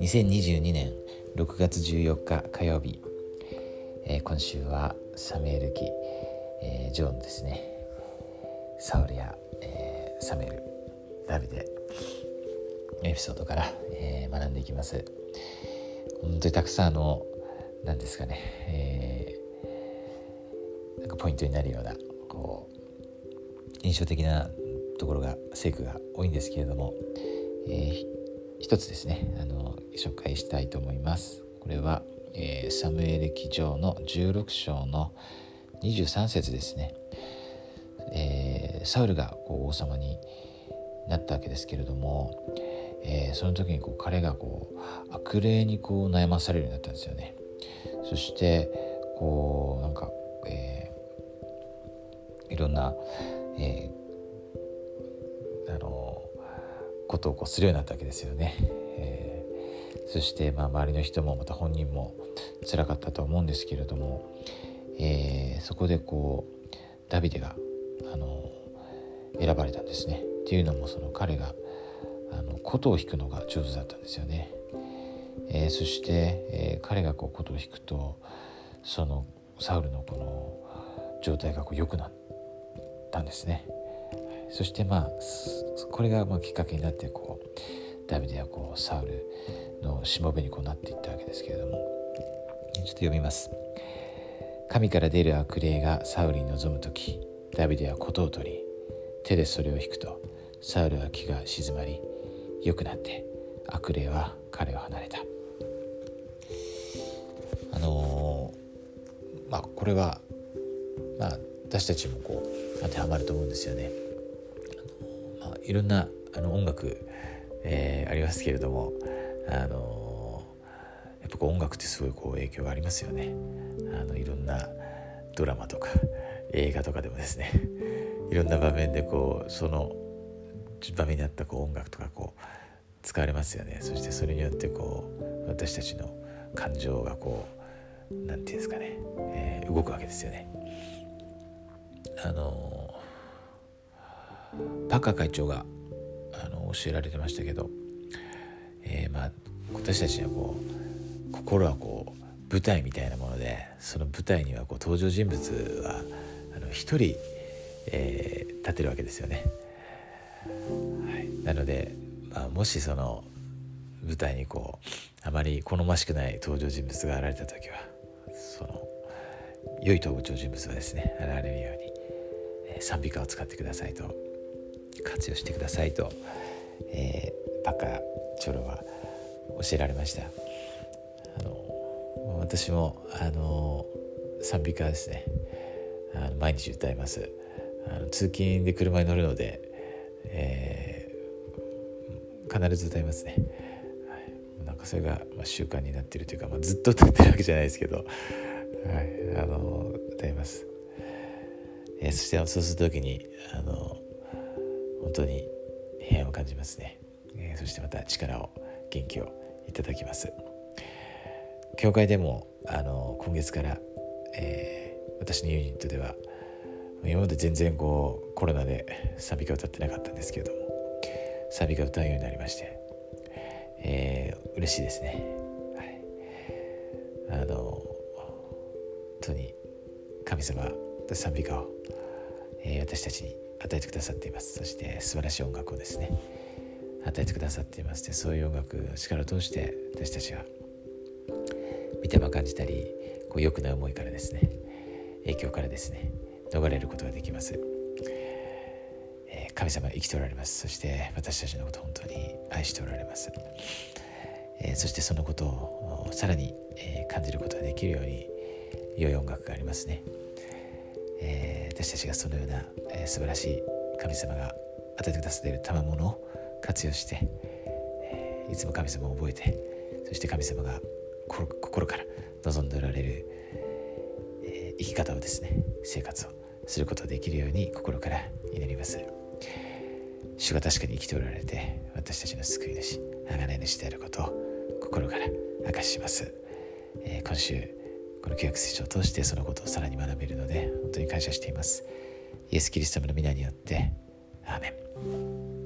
2022年6月14日火曜日、えー、今週はサムエル記、えー、ジョーのですね。サウルや、えー、サムエルダビデ。エピソードから、えー、学んでいきます。本当にたくさんの何ですかね、えー、なんかポイントになるようなこう印象的なところが聖句が多いんですけれども、えー、一つですねあの紹介したいと思います。これは、えー、サムエル記上の16章の23節ですね、えー、サウルがこう王様になったわけですけれども、えー、その時にこう彼がこう悪霊にこう悩まされるようになったんですよね。そしてこうなんか、えー、いろんな、えー、あのことをこうするようになったわけですよね、えー、そして、まあ、周りの人もまた本人も辛かったと思うんですけれども、えー、そこでこうダビデがあの選ばれたんですねっていうのもその彼があの琴を弾くのが上手だったんですよね。えー、そして、えー、彼がこう琴を弾くとそのサウルのこの状態がこう良くなったんですね。そしてまあこれがまあきっかけになってこうダビデはこうサウルのしもべにこうなっていったわけですけれどもちょっと読みます。神から出る悪霊がサウルに臨む時ダビデは琴を取り手でそれを引くとサウルは気が静まり良くなって悪霊は彼を離れたあのー、まあこれはまあ私たちもこう当てはまると思うんですよね。いろんなあの音楽、えー、ありますけれどもあのー、やっぱこう音楽ってすごいこう影響がありますよね。あのいろんなドラマとか映画とかでもですね いろんな場面でこうその場面にあったこう音楽とかこう使われますよねそしてそれによってこう私たちの感情がこう何て言うんですかね、えー、動くわけですよね。あのパッカー会長があの教えられてましたけど、えー、まあ私たちにはこう心はこう舞台みたいなものでその舞台にはこう登場人物は一人、えー、立てるわけですよね。はい、なので、まあ、もしその舞台にこうあまり好ましくない登場人物が現れた時はその良い登場人物はですね現れるように、えー、賛美歌を使ってくださいと活用してくださいと、えー、パカチョロは教えられました。あの私もあの賛美歌ですね。あの毎日歌います。あの通勤で車に乗るのでえー、必ず歌いますね、はい、なんかそれが、まあ、習慣になってるというか、まあ、ずっと歌ってるわけじゃないですけど、はい、あの歌います、えー、そしてそうする時にあの本当に平安を感じますね、えー、そしてまた力を元気をいただきます。教会でもあの今月から、えー、私のユニットでは今まで全然こうコロナで賛美歌歌ってなかったんですけれども賛美歌歌うようになりまして、えー、嬉しいですね。はい、あの本当に神様と賛美歌を、えー、私たちに与えてくださっています。そして素晴らしい音楽をですね与えてくださっています。でそういう音楽の力を通して私たちは見ても感じたりこう良くない思いからですね影響からですね逃れることができます、えー、神様生きておられます。そして私たちのこと本当に愛しておられます、えー、そしてそのことをさらに、え、感じることができるように良い音楽がありますね、え私たちがそのような、え素晴らしい神様が与えてくださっている賜物を活用して、えいつも神様を覚えてそして神様が心から望んでおられる、え生き方をですね生活をすることができるように心から祈ります。主が確かに生きておられて私たちの救い主贖い主であることを心から明かします、えー、今週この旧約聖書を通してそのことをさらに学べるので感謝しています。イエス・キリストの皆によってアーメン。